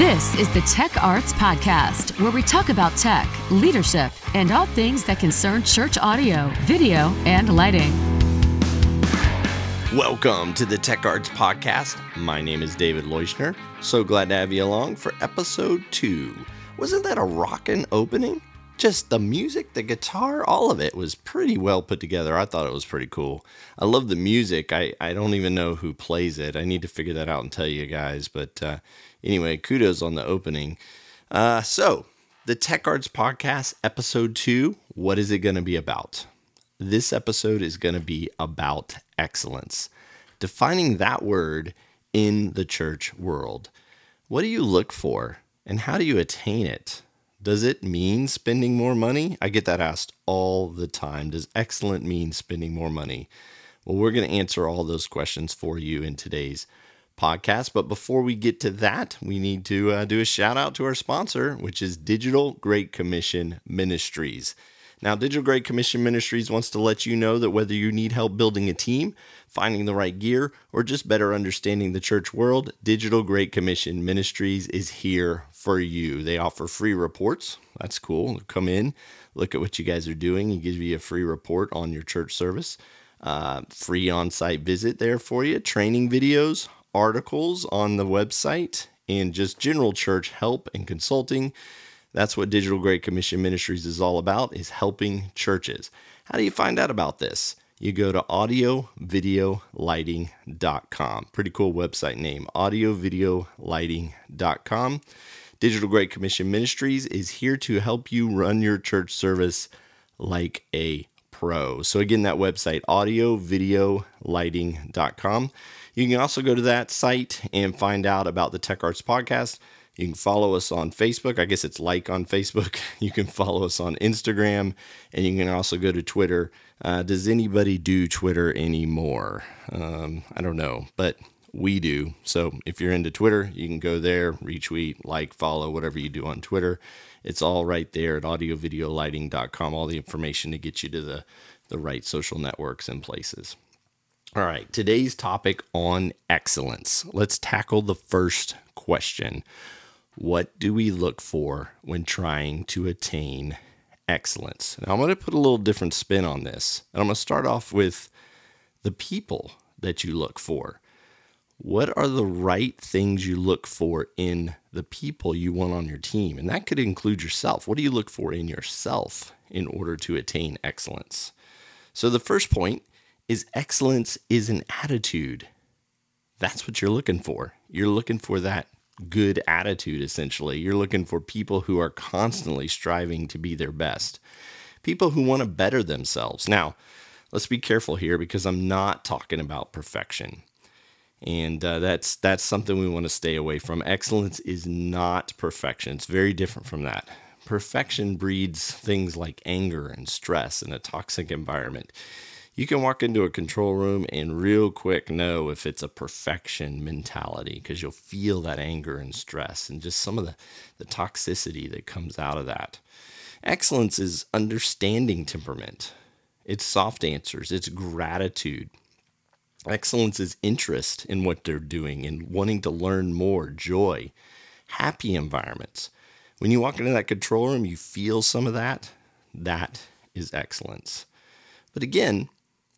This is the Tech Arts Podcast, where we talk about tech, leadership, and all things that concern church audio, video, and lighting. Welcome to the Tech Arts Podcast. My name is David Leuschner. So glad to have you along for episode two. Wasn't that a rockin' opening? Just the music, the guitar, all of it was pretty well put together. I thought it was pretty cool. I love the music. I, I don't even know who plays it. I need to figure that out and tell you guys. But uh, anyway, kudos on the opening. Uh, so, the Tech Arts Podcast, episode two. What is it going to be about? This episode is going to be about excellence, defining that word in the church world. What do you look for and how do you attain it? Does it mean spending more money? I get that asked all the time. Does excellent mean spending more money? Well, we're going to answer all those questions for you in today's podcast. But before we get to that, we need to uh, do a shout out to our sponsor, which is Digital Great Commission Ministries. Now, Digital Great Commission Ministries wants to let you know that whether you need help building a team, finding the right gear, or just better understanding the church world, Digital Great Commission Ministries is here for you. They offer free reports. That's cool. Come in, look at what you guys are doing. and gives you a free report on your church service. Uh, free on site visit there for you, training videos, articles on the website, and just general church help and consulting. That's what Digital Great Commission Ministries is all about is helping churches. How do you find out about this? You go to audiovideolighting.com. Pretty cool website name, audiovideolighting.com. Digital Great Commission Ministries is here to help you run your church service like a pro. So again, that website, audiovideolighting.com. You can also go to that site and find out about the Tech Arts podcast you can follow us on Facebook. I guess it's like on Facebook. You can follow us on Instagram, and you can also go to Twitter. Uh, does anybody do Twitter anymore? Um, I don't know, but we do. So if you're into Twitter, you can go there, retweet, like, follow, whatever you do on Twitter. It's all right there at audiovideolighting.com, all the information to get you to the, the right social networks and places. All right, today's topic on excellence. Let's tackle the first question what do we look for when trying to attain excellence? Now, I'm going to put a little different spin on this. And I'm going to start off with the people that you look for. What are the right things you look for in the people you want on your team? And that could include yourself. What do you look for in yourself in order to attain excellence? So, the first point is excellence is an attitude. That's what you're looking for. You're looking for that good attitude, essentially. You're looking for people who are constantly striving to be their best, people who want to better themselves. Now, let's be careful here because I'm not talking about perfection. And uh, that's that's something we want to stay away from. Excellence is not perfection. It's very different from that. Perfection breeds things like anger and stress in a toxic environment you can walk into a control room and real quick know if it's a perfection mentality because you'll feel that anger and stress and just some of the, the toxicity that comes out of that. Excellence is understanding temperament, it's soft answers, it's gratitude. Excellence is interest in what they're doing and wanting to learn more, joy, happy environments. When you walk into that control room, you feel some of that. That is excellence. But again,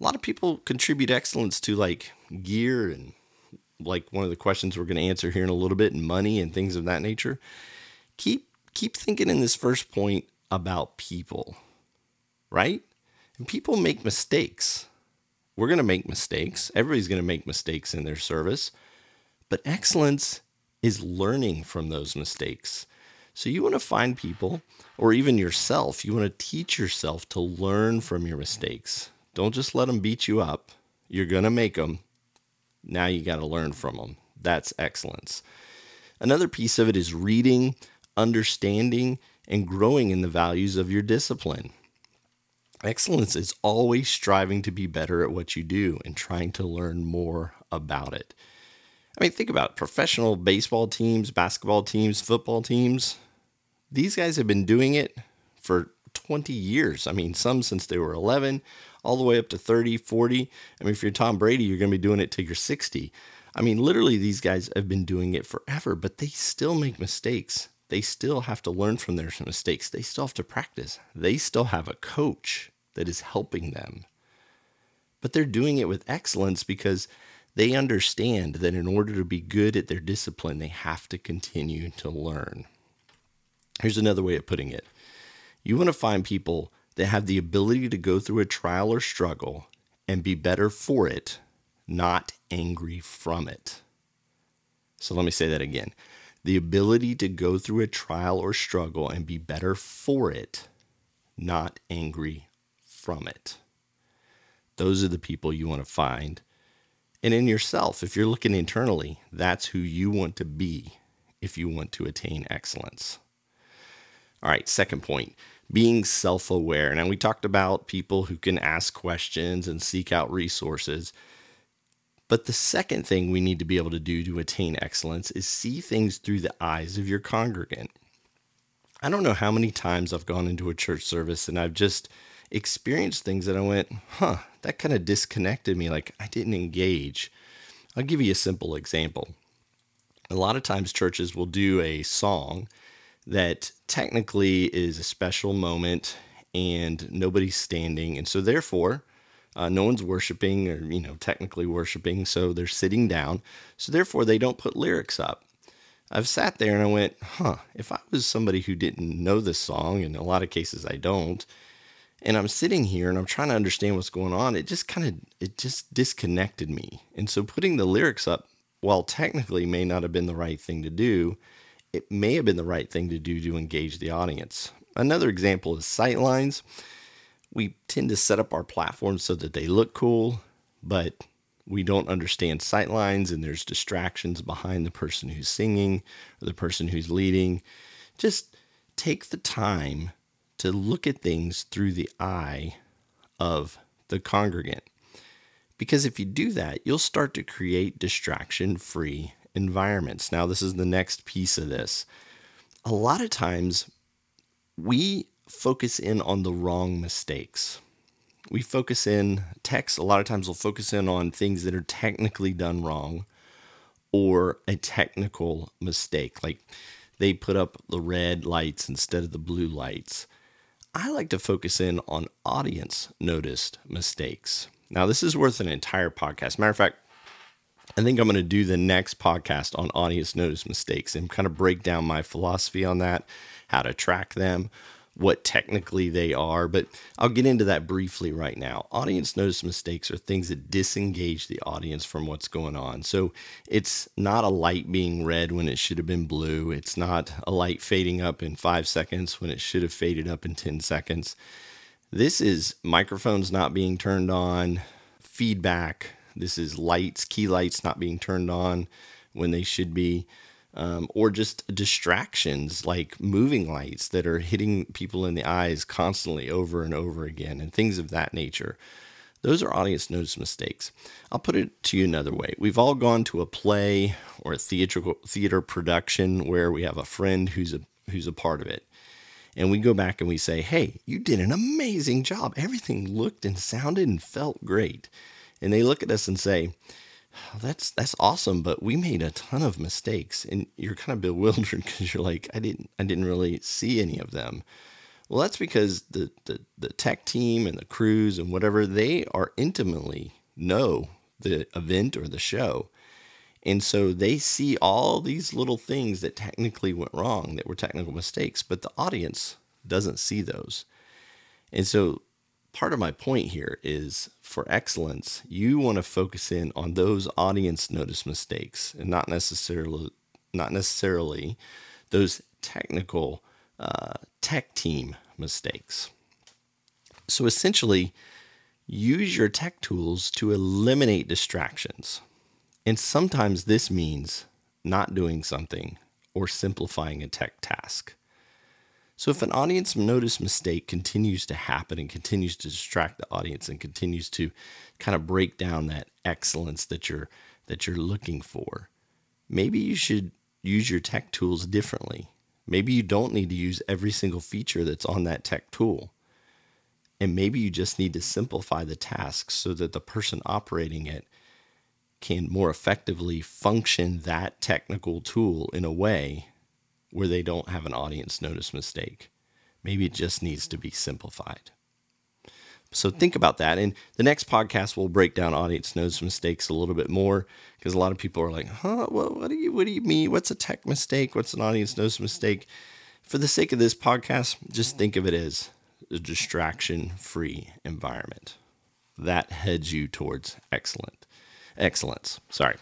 a lot of people contribute excellence to like gear and like one of the questions we're going to answer here in a little bit and money and things of that nature. Keep keep thinking in this first point about people right? And people make mistakes. We're going to make mistakes. Everybody's going to make mistakes in their service. But excellence is learning from those mistakes. So you want to find people or even yourself you want to teach yourself to learn from your mistakes don't just let them beat you up. You're going to make them. Now you got to learn from them. That's excellence. Another piece of it is reading, understanding, and growing in the values of your discipline. Excellence is always striving to be better at what you do and trying to learn more about it. I mean, think about it. professional baseball teams, basketball teams, football teams. These guys have been doing it for 20 years. I mean, some since they were 11, all the way up to 30, 40. I mean, if you're Tom Brady, you're going to be doing it till you're 60. I mean, literally, these guys have been doing it forever, but they still make mistakes. They still have to learn from their mistakes. They still have to practice. They still have a coach that is helping them. But they're doing it with excellence because they understand that in order to be good at their discipline, they have to continue to learn. Here's another way of putting it you want to find people that have the ability to go through a trial or struggle and be better for it, not angry from it. So let me say that again. The ability to go through a trial or struggle and be better for it, not angry from it. Those are the people you want to find. And in yourself, if you're looking internally, that's who you want to be if you want to attain excellence. All right, second point being self aware. Now, we talked about people who can ask questions and seek out resources. But the second thing we need to be able to do to attain excellence is see things through the eyes of your congregant. I don't know how many times I've gone into a church service and I've just experienced things that I went, huh, that kind of disconnected me. Like I didn't engage. I'll give you a simple example. A lot of times churches will do a song that technically is a special moment and nobody's standing. And so, therefore, uh, no one's worshiping or, you know, technically worshiping. So they're sitting down. So, therefore, they don't put lyrics up. I've sat there and I went, huh, if I was somebody who didn't know this song, in a lot of cases I don't, and I'm sitting here and I'm trying to understand what's going on, it just kind of, it just disconnected me. And so putting the lyrics up, while technically may not have been the right thing to do, it may have been the right thing to do to engage the audience. Another example is sightlines. We tend to set up our platforms so that they look cool, but we don't understand sightlines and there's distractions behind the person who's singing or the person who's leading. Just take the time to look at things through the eye of the congregant. Because if you do that, you'll start to create distraction free environments. Now, this is the next piece of this. A lot of times we focus in on the wrong mistakes. We focus in, text a lot of times we'll focus in on things that are technically done wrong or a technical mistake. Like they put up the red lights instead of the blue lights. I like to focus in on audience noticed mistakes. Now, this is worth an entire podcast. Matter of fact, I think I'm going to do the next podcast on audience notice mistakes and kind of break down my philosophy on that, how to track them, what technically they are. But I'll get into that briefly right now. Audience notice mistakes are things that disengage the audience from what's going on. So it's not a light being red when it should have been blue, it's not a light fading up in five seconds when it should have faded up in 10 seconds. This is microphones not being turned on, feedback this is lights, key lights not being turned on when they should be, um, or just distractions like moving lights that are hitting people in the eyes constantly over and over again, and things of that nature. Those are audience notice mistakes. I'll put it to you another way. We've all gone to a play or a theatrical theater production where we have a friend who's a who's a part of it. And we go back and we say, "Hey, you did an amazing job. Everything looked and sounded and felt great." And they look at us and say, oh, "That's that's awesome, but we made a ton of mistakes." And you're kind of bewildered because you're like, "I didn't I didn't really see any of them." Well, that's because the, the the tech team and the crews and whatever they are intimately know the event or the show. And so they see all these little things that technically went wrong, that were technical mistakes, but the audience doesn't see those. And so part of my point here is for excellence, you want to focus in on those audience notice mistakes and not necessarily not necessarily those technical uh, tech team mistakes. So essentially, use your tech tools to eliminate distractions. And sometimes this means not doing something or simplifying a tech task. So if an audience notice mistake continues to happen and continues to distract the audience and continues to kind of break down that excellence that you're that you're looking for, maybe you should use your tech tools differently. Maybe you don't need to use every single feature that's on that tech tool. And maybe you just need to simplify the task so that the person operating it can more effectively function that technical tool in a way where they don't have an audience notice mistake. Maybe it just needs to be simplified. So think about that. And the next podcast will break down audience notice mistakes a little bit more because a lot of people are like, huh, well, what do you what do you mean? What's a tech mistake? What's an audience notice mistake? For the sake of this podcast, just think of it as a distraction free environment. That heads you towards excellent excellence. Sorry.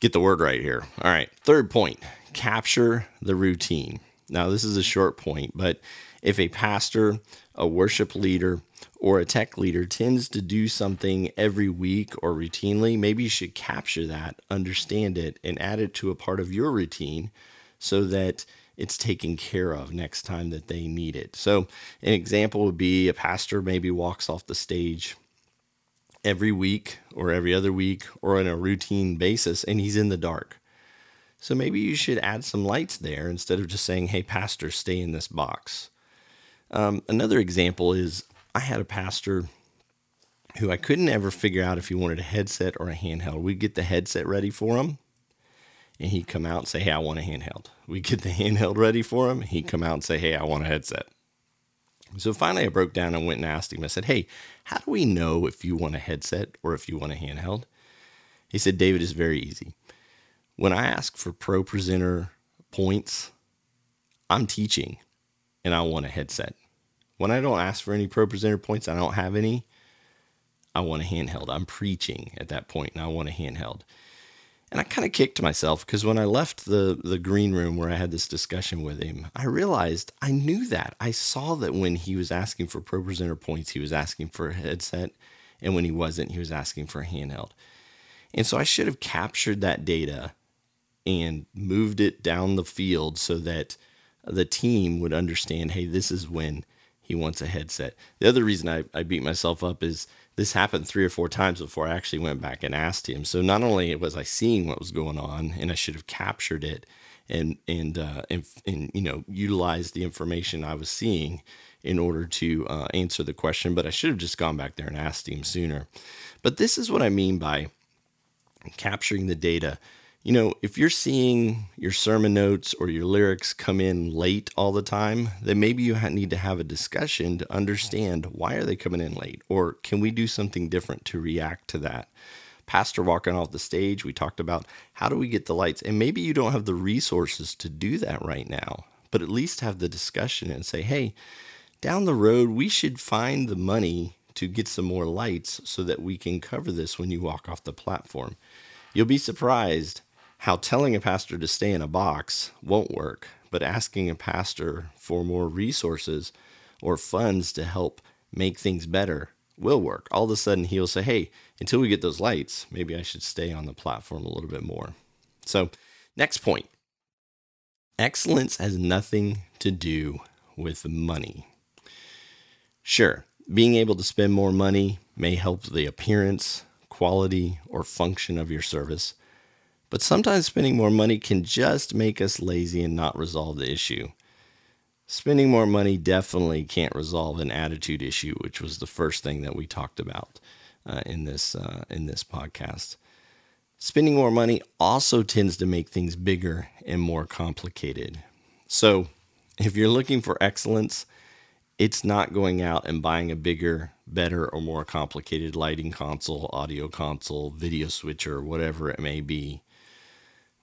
Get the word right here. All right. Third point capture the routine. Now, this is a short point, but if a pastor, a worship leader, or a tech leader tends to do something every week or routinely, maybe you should capture that, understand it, and add it to a part of your routine so that it's taken care of next time that they need it. So, an example would be a pastor maybe walks off the stage every week or every other week or on a routine basis and he's in the dark. So maybe you should add some lights there instead of just saying, hey, pastor, stay in this box. Um, another example is I had a pastor who I couldn't ever figure out if he wanted a headset or a handheld. We'd get the headset ready for him, and he'd come out and say, Hey, I want a handheld. We'd get the handheld ready for him. He'd come out and say, Hey, I want a headset. So finally, I broke down and went and asked him. I said, Hey, how do we know if you want a headset or if you want a handheld? He said, David, is very easy. When I ask for Pro Presenter points, I'm teaching and I want a headset. When I don't ask for any Pro Presenter points, I don't have any. I want a handheld. I'm preaching at that point and I want a handheld. And I kind of kicked myself because when I left the, the green room where I had this discussion with him, I realized I knew that. I saw that when he was asking for ProPresenter points, he was asking for a headset. And when he wasn't, he was asking for a handheld. And so I should have captured that data and moved it down the field so that the team would understand hey, this is when he wants a headset. The other reason I, I beat myself up is this happened three or four times before I actually went back and asked him. So not only was I seeing what was going on, and I should have captured it and and uh, and, and you know utilized the information I was seeing in order to uh, answer the question, but I should have just gone back there and asked him sooner. But this is what I mean by capturing the data you know, if you're seeing your sermon notes or your lyrics come in late all the time, then maybe you need to have a discussion to understand why are they coming in late or can we do something different to react to that? Pastor walking off the stage, we talked about how do we get the lights? And maybe you don't have the resources to do that right now, but at least have the discussion and say, "Hey, down the road we should find the money to get some more lights so that we can cover this when you walk off the platform." You'll be surprised how telling a pastor to stay in a box won't work, but asking a pastor for more resources or funds to help make things better will work. All of a sudden, he'll say, Hey, until we get those lights, maybe I should stay on the platform a little bit more. So, next point excellence has nothing to do with money. Sure, being able to spend more money may help the appearance, quality, or function of your service but sometimes spending more money can just make us lazy and not resolve the issue. Spending more money definitely can't resolve an attitude issue, which was the first thing that we talked about uh, in this uh, in this podcast. Spending more money also tends to make things bigger and more complicated. So, if you're looking for excellence, it's not going out and buying a bigger, better, or more complicated lighting console, audio console, video switcher, whatever it may be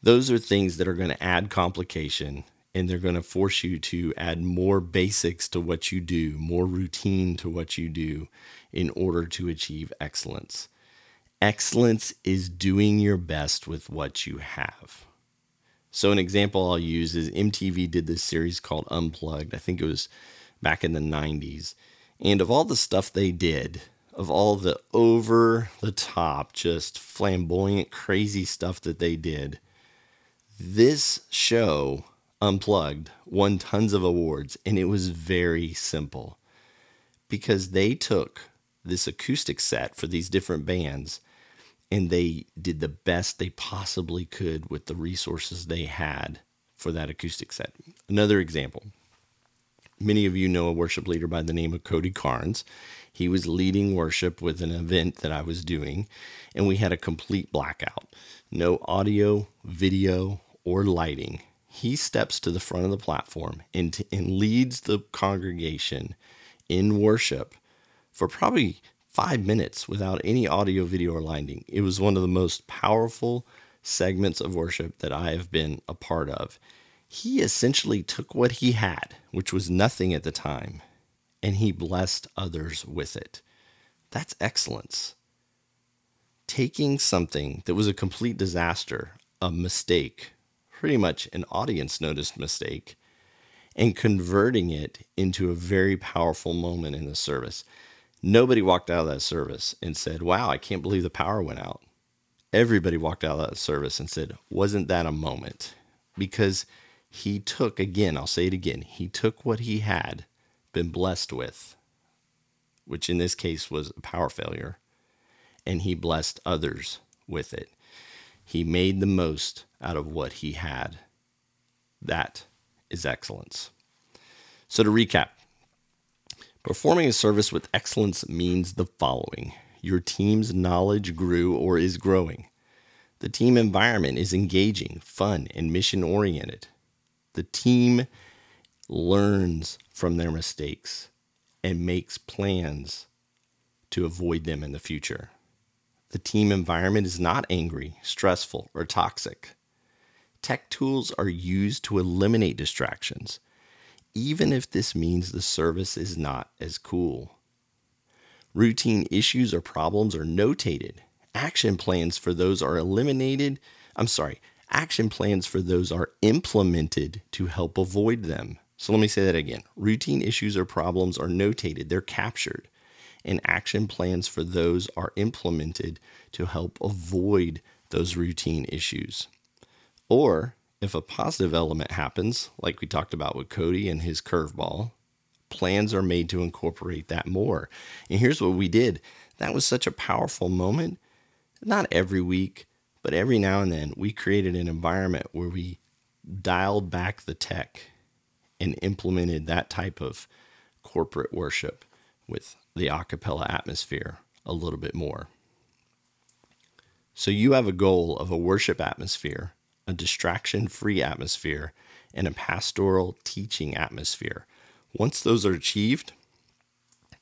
those are things that are going to add complication and they're going to force you to add more basics to what you do, more routine to what you do in order to achieve excellence. Excellence is doing your best with what you have. So, an example I'll use is MTV did this series called Unplugged. I think it was back in the 90s. And of all the stuff they did, of all the over the top, just flamboyant, crazy stuff that they did, this show, Unplugged, won tons of awards, and it was very simple because they took this acoustic set for these different bands and they did the best they possibly could with the resources they had for that acoustic set. Another example many of you know a worship leader by the name of Cody Carnes. He was leading worship with an event that I was doing, and we had a complete blackout no audio, video, or lighting. He steps to the front of the platform and, t- and leads the congregation in worship for probably five minutes without any audio, video, or lighting. It was one of the most powerful segments of worship that I have been a part of. He essentially took what he had, which was nothing at the time, and he blessed others with it. That's excellence. Taking something that was a complete disaster, a mistake, pretty much an audience noticed mistake, and converting it into a very powerful moment in the service. Nobody walked out of that service and said, Wow, I can't believe the power went out. Everybody walked out of that service and said, Wasn't that a moment? Because he took, again, I'll say it again, he took what he had been blessed with, which in this case was a power failure, and he blessed others with it. He made the most out of what he had. That is excellence. So, to recap, performing a service with excellence means the following your team's knowledge grew or is growing. The team environment is engaging, fun, and mission oriented. The team learns from their mistakes and makes plans to avoid them in the future. The team environment is not angry, stressful, or toxic. Tech tools are used to eliminate distractions, even if this means the service is not as cool. Routine issues or problems are notated. Action plans for those are eliminated. I'm sorry, action plans for those are implemented to help avoid them. So let me say that again. Routine issues or problems are notated, they're captured, and action plans for those are implemented to help avoid those routine issues. Or if a positive element happens, like we talked about with Cody and his curveball, plans are made to incorporate that more. And here's what we did that was such a powerful moment. Not every week, but every now and then, we created an environment where we dialed back the tech and implemented that type of corporate worship with the acapella atmosphere a little bit more. So you have a goal of a worship atmosphere, a distraction free atmosphere, and a pastoral teaching atmosphere. Once those are achieved,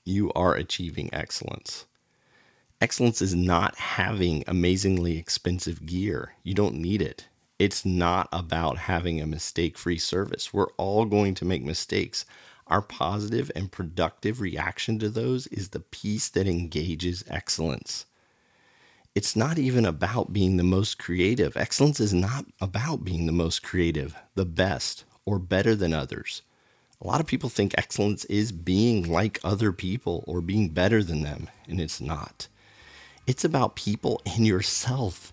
you are achieving excellence. Excellence is not having amazingly expensive gear. You don't need it. It's not about having a mistake free service. We're all going to make mistakes. Our positive and productive reaction to those is the piece that engages excellence. It's not even about being the most creative. Excellence is not about being the most creative, the best, or better than others. A lot of people think excellence is being like other people or being better than them, and it's not. It's about people and yourself,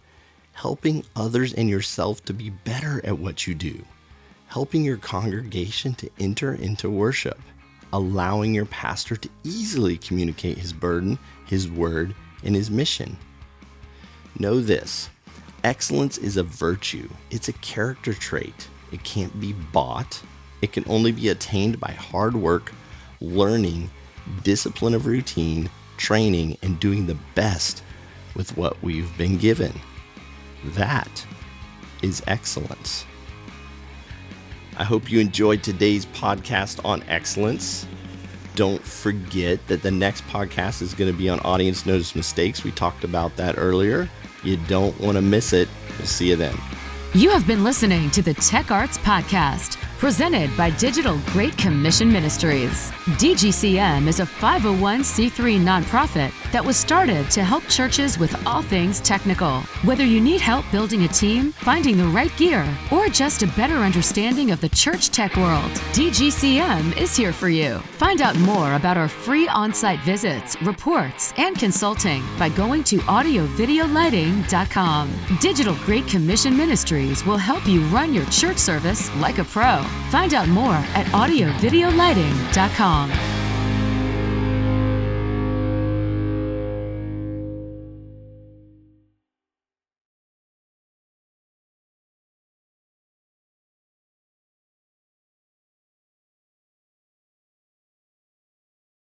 helping others and yourself to be better at what you do, helping your congregation to enter into worship, allowing your pastor to easily communicate his burden, his word, and his mission. Know this excellence is a virtue, it's a character trait. It can't be bought, it can only be attained by hard work, learning, discipline of routine, training, and doing the best with what we've been given. That is excellence. I hope you enjoyed today's podcast on excellence. Don't forget that the next podcast is going to be on audience notice mistakes. We talked about that earlier. You don't want to miss it. We'll see you then. You have been listening to the Tech Arts Podcast presented by Digital Great Commission Ministries. DGCM is a 501c3 nonprofit that was started to help churches with all things technical. Whether you need help building a team, finding the right gear, or just a better understanding of the church tech world, DGCM is here for you. Find out more about our free on site visits, reports, and consulting by going to audiovideolighting.com. Digital Great Commission Ministries will help you run your church service like a pro. Find out more at audiovideolighting.com.